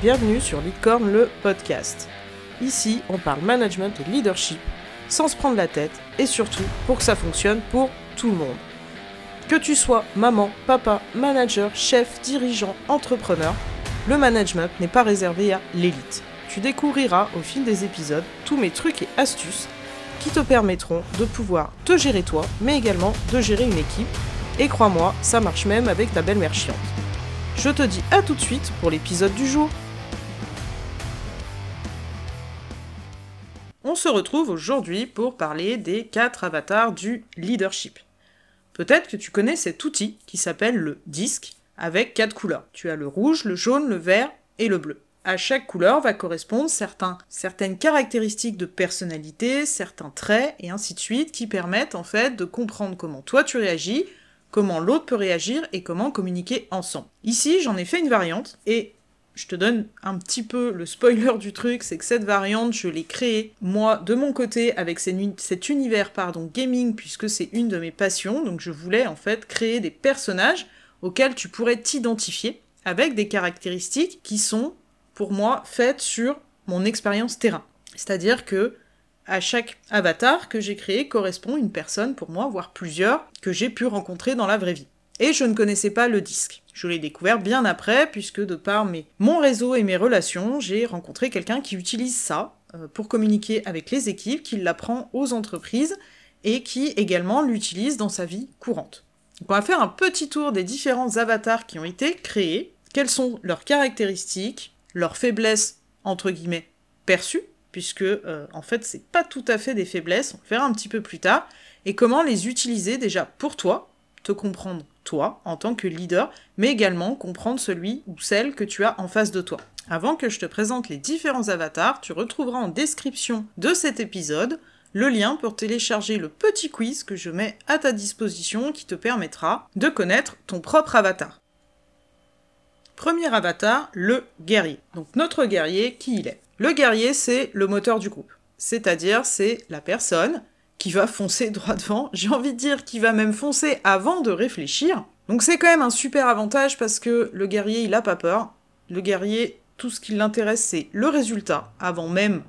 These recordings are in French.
bienvenue sur Leadcorn le podcast. Ici, on parle management et leadership sans se prendre la tête et surtout pour que ça fonctionne pour tout le monde. Que tu sois maman, papa, manager, chef, dirigeant, entrepreneur, le management n'est pas réservé à l'élite. Tu découvriras au fil des épisodes tous mes trucs et astuces qui te permettront de pouvoir te gérer toi, mais également de gérer une équipe. Et crois-moi, ça marche même avec ta belle-mère chiante. Je te dis à tout de suite pour l'épisode du jour. Se retrouve aujourd'hui pour parler des quatre avatars du leadership. Peut-être que tu connais cet outil qui s'appelle le disque avec quatre couleurs. Tu as le rouge, le jaune, le vert et le bleu. À chaque couleur va correspondre certaines caractéristiques de personnalité, certains traits et ainsi de suite qui permettent en fait de comprendre comment toi tu réagis, comment l'autre peut réagir et comment communiquer ensemble. Ici, j'en ai fait une variante et je te donne un petit peu le spoiler du truc, c'est que cette variante, je l'ai créée moi de mon côté avec cet univers pardon gaming puisque c'est une de mes passions, donc je voulais en fait créer des personnages auxquels tu pourrais t'identifier avec des caractéristiques qui sont pour moi faites sur mon expérience terrain. C'est-à-dire que à chaque avatar que j'ai créé correspond une personne pour moi, voire plusieurs, que j'ai pu rencontrer dans la vraie vie. Et je ne connaissais pas le disque. Je l'ai découvert bien après, puisque de par mon réseau et mes relations, j'ai rencontré quelqu'un qui utilise ça euh, pour communiquer avec les équipes, qui l'apprend aux entreprises et qui également l'utilise dans sa vie courante. Donc on va faire un petit tour des différents avatars qui ont été créés, quelles sont leurs caractéristiques, leurs faiblesses entre guillemets perçues, puisque euh, en fait c'est pas tout à fait des faiblesses, on le verra un petit peu plus tard, et comment les utiliser déjà pour toi, te comprendre toi en tant que leader, mais également comprendre celui ou celle que tu as en face de toi. Avant que je te présente les différents avatars, tu retrouveras en description de cet épisode le lien pour télécharger le petit quiz que je mets à ta disposition qui te permettra de connaître ton propre avatar. Premier avatar, le guerrier. Donc notre guerrier, qui il est? Le guerrier, c'est le moteur du groupe. C'est-à-dire, c'est la personne qui va foncer droit devant, j'ai envie de dire qui va même foncer avant de réfléchir. Donc c'est quand même un super avantage parce que le guerrier, il a pas peur. Le guerrier, tout ce qui l'intéresse, c'est le résultat, avant même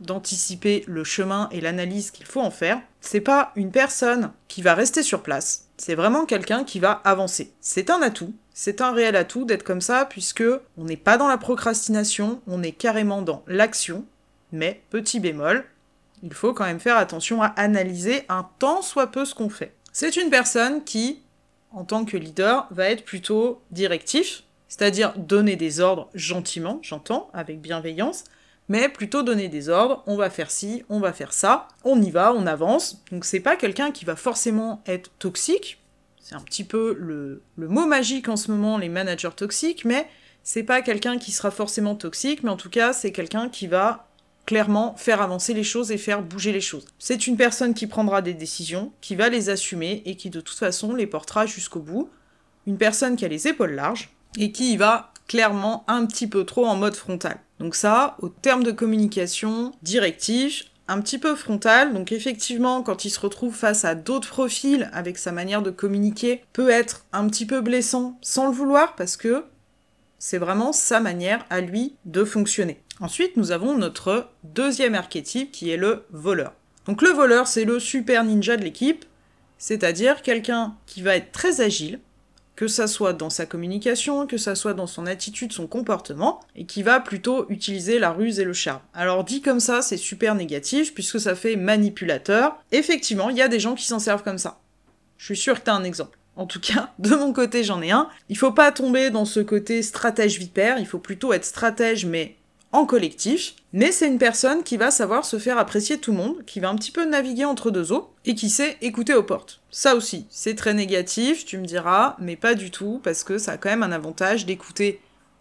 d'anticiper le chemin et l'analyse qu'il faut en faire. C'est pas une personne qui va rester sur place, c'est vraiment quelqu'un qui va avancer. C'est un atout, c'est un réel atout d'être comme ça, puisque on n'est pas dans la procrastination, on est carrément dans l'action, mais petit bémol, il faut quand même faire attention à analyser un tant soit peu ce qu'on fait. C'est une personne qui, en tant que leader, va être plutôt directif, c'est-à-dire donner des ordres gentiment, j'entends, avec bienveillance, mais plutôt donner des ordres, on va faire ci, on va faire ça, on y va, on avance. Donc c'est pas quelqu'un qui va forcément être toxique, c'est un petit peu le, mot magique en ce moment, les managers toxiques, mais c'est pas quelqu'un qui sera forcément toxique, mais en tout cas, c'est quelqu'un qui va clairement faire avancer les choses et faire bouger les choses. C'est une personne qui prendra des décisions, qui va les assumer et qui de toute façon les portera jusqu'au bout. Une personne qui a les épaules larges et qui y va clairement un petit peu trop en mode frontal. Donc ça, au terme de communication directif, un petit peu frontal, donc effectivement, quand il se retrouve face à d'autres profils avec sa manière de communiquer, peut être un petit peu blessant sans le vouloir parce que c'est vraiment sa manière à lui de fonctionner. Ensuite, nous avons notre deuxième archétype qui est le voleur. Donc le voleur, c'est le super ninja de l'équipe, c'est-à-dire quelqu'un qui va être très agile, que ça soit dans sa communication, que ça soit dans son attitude, son comportement, et qui va plutôt utiliser la ruse et le charme. Alors dit comme ça, c'est super négatif, puisque ça fait manipulateur. Effectivement, il y a des gens qui s'en servent comme ça. Je suis sûr que t'as un exemple. En tout cas, de mon côté, j'en ai un. Il faut pas tomber dans ce côté stratège vipère, il faut plutôt être stratège mais en collectif, mais c'est une personne qui va savoir se faire apprécier tout le monde, qui va un petit peu naviguer entre deux eaux, et qui sait écouter aux portes. Ça aussi, c'est très négatif, tu me diras, mais pas du tout, parce que ça a quand même un avantage d'écouter.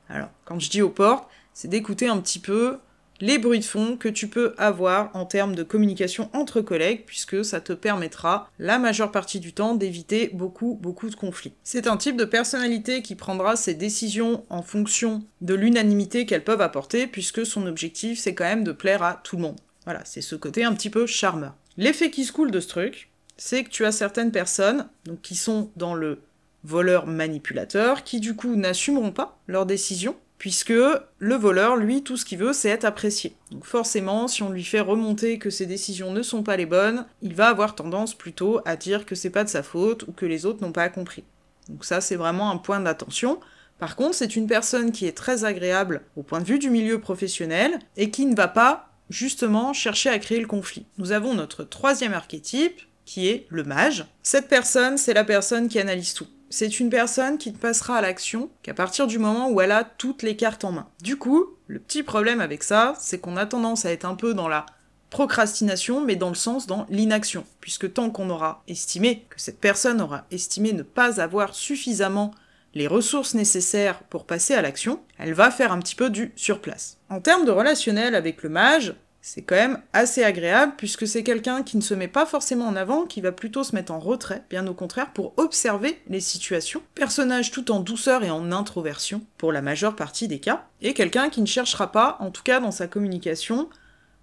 Alors, quand je dis aux portes, c'est d'écouter un petit peu les bruits de fond que tu peux avoir en termes de communication entre collègues, puisque ça te permettra la majeure partie du temps d'éviter beaucoup, beaucoup de conflits. C'est un type de personnalité qui prendra ses décisions en fonction de l'unanimité qu'elles peuvent apporter, puisque son objectif c'est quand même de plaire à tout le monde. Voilà, c'est ce côté un petit peu charmeur. L'effet qui se coule de ce truc, c'est que tu as certaines personnes qui sont dans le voleur manipulateur, qui du coup n'assumeront pas leurs décisions, puisque le voleur, lui, tout ce qu'il veut, c'est être apprécié. Donc forcément, si on lui fait remonter que ses décisions ne sont pas les bonnes, il va avoir tendance plutôt à dire que c'est pas de sa faute ou que les autres n'ont pas compris. Donc ça, c'est vraiment un point d'attention. Par contre, c'est une personne qui est très agréable au point de vue du milieu professionnel et qui ne va pas justement chercher à créer le conflit. Nous avons notre troisième archétype, qui est le mage. Cette personne, c'est la personne qui analyse tout c'est une personne qui ne passera à l'action qu'à partir du moment où elle a toutes les cartes en main. Du coup, le petit problème avec ça, c'est qu'on a tendance à être un peu dans la procrastination, mais dans le sens dans l'inaction, puisque tant qu'on aura estimé, que cette personne aura estimé ne pas avoir suffisamment les ressources nécessaires pour passer à l'action, elle va faire un petit peu du surplace. En termes de relationnel avec le mage, c'est quand même assez agréable puisque c'est quelqu'un qui ne se met pas forcément en avant, qui va plutôt se mettre en retrait, bien au contraire, pour observer les situations. Personnage tout en douceur et en introversion pour la majeure partie des cas, et quelqu'un qui ne cherchera pas, en tout cas dans sa communication,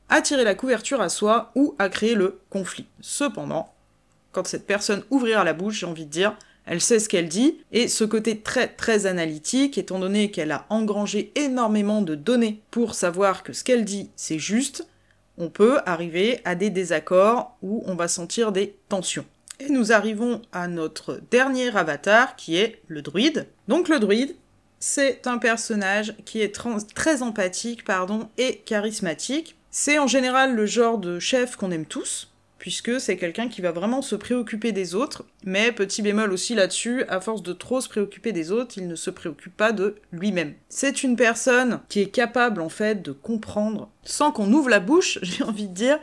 à tirer la couverture à soi ou à créer le conflit. Cependant, quand cette personne ouvrira la bouche, j'ai envie de dire, elle sait ce qu'elle dit, et ce côté très très analytique, étant donné qu'elle a engrangé énormément de données pour savoir que ce qu'elle dit c'est juste, on peut arriver à des désaccords où on va sentir des tensions. Et nous arrivons à notre dernier avatar qui est le druide. Donc le druide, c'est un personnage qui est très empathique et charismatique. C'est en général le genre de chef qu'on aime tous, puisque c'est quelqu'un qui va vraiment se préoccuper des autres, mais petit bémol aussi là-dessus, à force de trop se préoccuper des autres, il ne se préoccupe pas de lui-même. C'est une personne qui est capable en fait de comprendre, sans qu'on ouvre la bouche, j'ai envie de dire,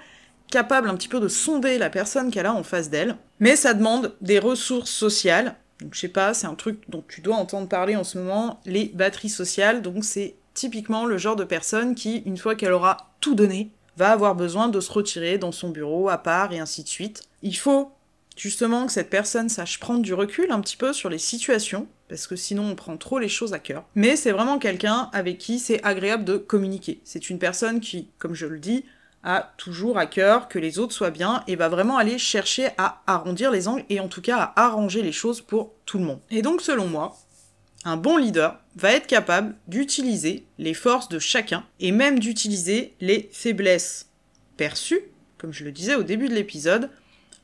capable un petit peu de sonder la personne qu'elle a en face d'elle, mais ça demande des ressources sociales, donc je sais pas, c'est un truc dont tu dois entendre parler en ce moment, les batteries sociales, donc c'est typiquement le genre de personne qui, une fois qu'elle aura tout donné, va avoir besoin de se retirer dans son bureau à part et ainsi de suite. Il faut justement que cette personne sache prendre du recul un petit peu sur les situations, parce que sinon on prend trop les choses à cœur. Mais c'est vraiment quelqu'un avec qui c'est agréable de communiquer. C'est une personne qui, comme je le dis, a toujours à cœur que les autres soient bien et va vraiment aller chercher à arrondir les angles et en tout cas à arranger les choses pour tout le monde. Et donc selon moi, un bon leader va être capable d'utiliser les forces de chacun et même d'utiliser les faiblesses perçues, comme je le disais au début de l'épisode,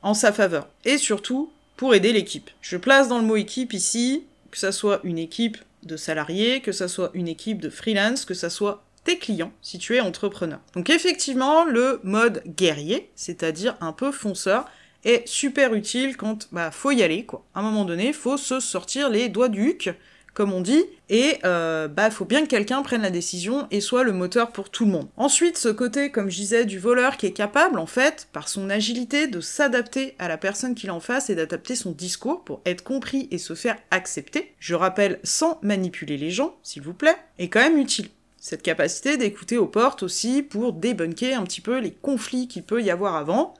en sa faveur. Et surtout pour aider l'équipe. Je place dans le mot équipe ici que ça soit une équipe de salariés, que ça soit une équipe de freelance, que ça soit tes clients si tu es entrepreneur. Donc effectivement, le mode guerrier, c'est-à-dire un peu fonceur, est super utile quand bah faut y aller quoi. À un moment donné, faut se sortir les doigts du huc comme on dit, et euh, bah faut bien que quelqu'un prenne la décision et soit le moteur pour tout le monde. Ensuite, ce côté, comme je disais, du voleur qui est capable, en fait, par son agilité, de s'adapter à la personne qu'il en face et d'adapter son discours pour être compris et se faire accepter, je rappelle, sans manipuler les gens, s'il vous plaît, est quand même utile. Cette capacité d'écouter aux portes aussi pour débunker un petit peu les conflits qu'il peut y avoir avant,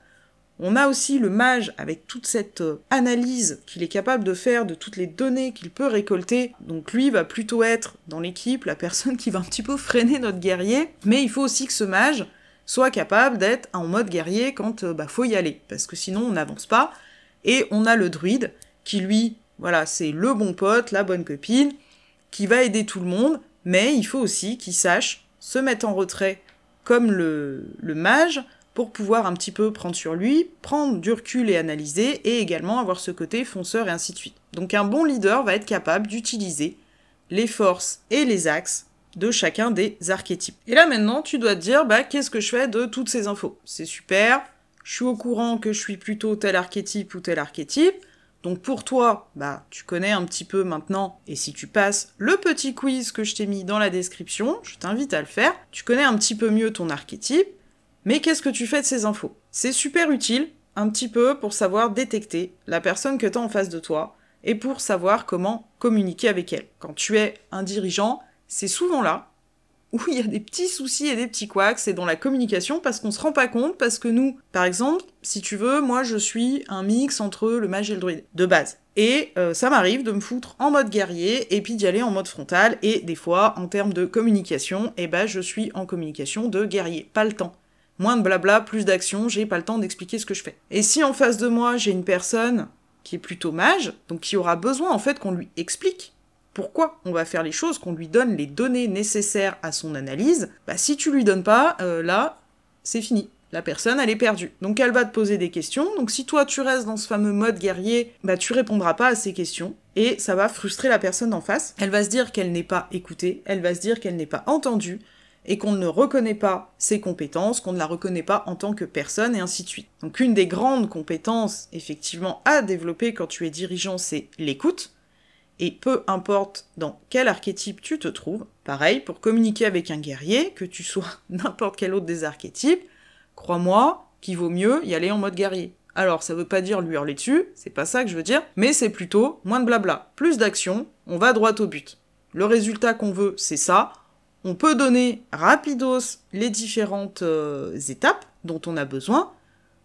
on a aussi le mage avec toute cette euh, analyse qu'il est capable de faire de toutes les données qu'il peut récolter. Donc lui va plutôt être dans l'équipe la personne qui va un petit peu freiner notre guerrier. Mais il faut aussi que ce mage soit capable d'être en mode guerrier quand euh, bah faut y aller. Parce que sinon on n'avance pas. Et on a le druide qui lui, voilà, c'est le bon pote, la bonne copine, qui va aider tout le monde. Mais il faut aussi qu'il sache se mettre en retrait comme le, le mage pour pouvoir un petit peu prendre sur lui, prendre du recul et analyser, et également avoir ce côté fonceur et ainsi de suite. Donc un bon leader va être capable d'utiliser les forces et les axes de chacun des archétypes. Et là maintenant, tu dois te dire, bah qu'est-ce que je fais de toutes ces infos? C'est super, je suis au courant que je suis plutôt tel archétype ou tel archétype, donc pour toi, bah tu connais un petit peu maintenant, et si tu passes le petit quiz que je t'ai mis dans la description, je t'invite à le faire, tu connais un petit peu mieux ton archétype, mais qu'est-ce que tu fais de ces infos? C'est super utile, un petit peu, pour savoir détecter la personne que tu as en face de toi et pour savoir comment communiquer avec elle. Quand tu es un dirigeant, c'est souvent là où il y a des petits soucis et des petits couacs, c'est dans la communication parce qu'on se rend pas compte, parce que nous, par exemple, si tu veux, moi je suis un mix entre le mage et le druide, de base. Et euh, ça m'arrive de me foutre en mode guerrier et puis d'y aller en mode frontal, et des fois, en termes de communication, eh ben je suis en communication de guerrier, pas le temps. Moins de blabla, plus d'action, j'ai pas le temps d'expliquer ce que je fais. Et si en face de moi j'ai une personne qui est plutôt mage, donc qui aura besoin en fait qu'on lui explique pourquoi on va faire les choses, qu'on lui donne les données nécessaires à son analyse, bah si tu lui donnes pas, euh, là, c'est fini. La personne, elle est perdue. Donc elle va te poser des questions. Donc si toi tu restes dans ce fameux mode guerrier, bah tu répondras pas à ces questions et ça va frustrer la personne en face. Elle va se dire qu'elle n'est pas écoutée, elle va se dire qu'elle n'est pas entendue et qu'on ne reconnaît pas ses compétences, qu'on ne la reconnaît pas en tant que personne et ainsi de suite. Donc une des grandes compétences effectivement à développer quand tu es dirigeant, c'est l'écoute. Et peu importe dans quel archétype tu te trouves, pareil, pour communiquer avec un guerrier, que tu sois n'importe quel autre des archétypes, crois-moi qu'il vaut mieux y aller en mode guerrier. Alors, ça veut pas dire lui hurler dessus, c'est pas ça que je veux dire, mais c'est plutôt moins de blabla, plus d'action, on va droit au but. Le résultat qu'on veut, c'est ça. On peut donner rapidos les différentes euh, étapes dont on a besoin,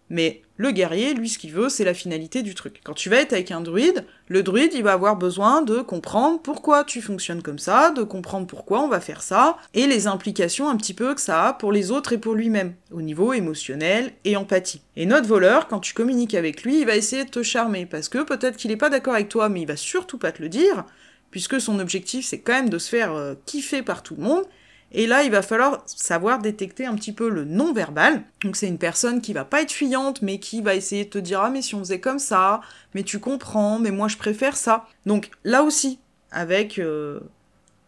mais le guerrier, lui, ce qu'il veut, c'est la finalité du truc. Quand tu vas être avec un druide, le druide, il va avoir besoin de comprendre pourquoi tu fonctionnes comme ça, de comprendre pourquoi on va faire ça, et les implications un petit peu que ça a pour les autres et pour lui-même, au niveau émotionnel et empathie. Et notre voleur, quand tu communiques avec lui, il va essayer de te charmer, parce que peut-être qu'il est pas d'accord avec toi, mais il va surtout pas te le dire, puisque son objectif, c'est quand même de se faire euh, kiffer par tout le monde, et là, il va falloir savoir détecter un petit peu le non-verbal. Donc c'est une personne qui va pas être fuyante, mais qui va essayer de te dire ah mais si on faisait comme ça, mais tu comprends, mais moi je préfère ça. Donc là aussi, avec euh,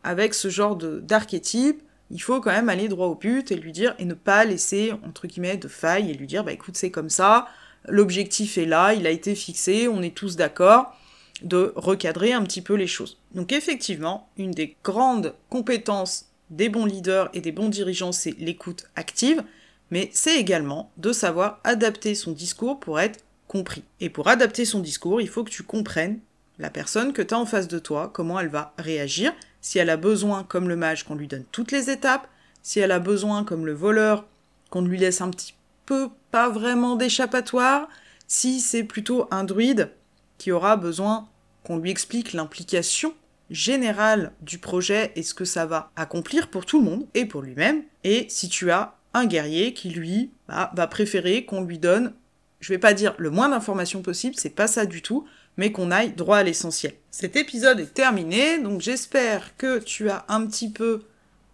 avec ce genre d'archétype, il faut quand même aller droit au but et lui dire et ne pas laisser entre guillemets de failles et lui dire bah écoute c'est comme ça, l'objectif est là, il a été fixé, on est tous d'accord de recadrer un petit peu les choses. Donc effectivement, une des grandes compétences des bons leaders et des bons dirigeants, c'est l'écoute active, mais c'est également de savoir adapter son discours pour être compris. Et pour adapter son discours, il faut que tu comprennes la personne que tu as en face de toi, comment elle va réagir, si elle a besoin, comme le mage, qu'on lui donne toutes les étapes, si elle a besoin, comme le voleur, qu'on lui laisse un petit peu, pas vraiment d'échappatoire, si c'est plutôt un druide qui aura besoin qu'on lui explique l'implication général du projet et ce que ça va accomplir pour tout le monde et pour lui-même. Et si tu as un guerrier qui, lui, bah, va préférer qu'on lui donne, je vais pas dire le moins d'informations possible, c'est pas ça du tout, mais qu'on aille droit à l'essentiel. Cet épisode est terminé, donc j'espère que tu as un petit peu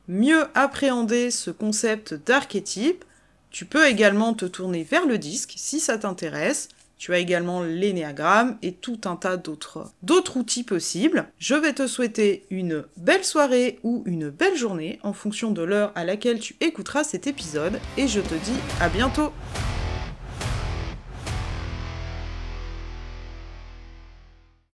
mieux appréhendé ce concept d'archétype. Tu peux également te tourner vers le disque si ça t'intéresse. Tu as également l'énéagramme et tout un tas d'autres d'autres outils possibles. Je vais te souhaiter une belle soirée ou une belle journée en fonction de l'heure à laquelle tu écouteras cet épisode et je te dis à bientôt.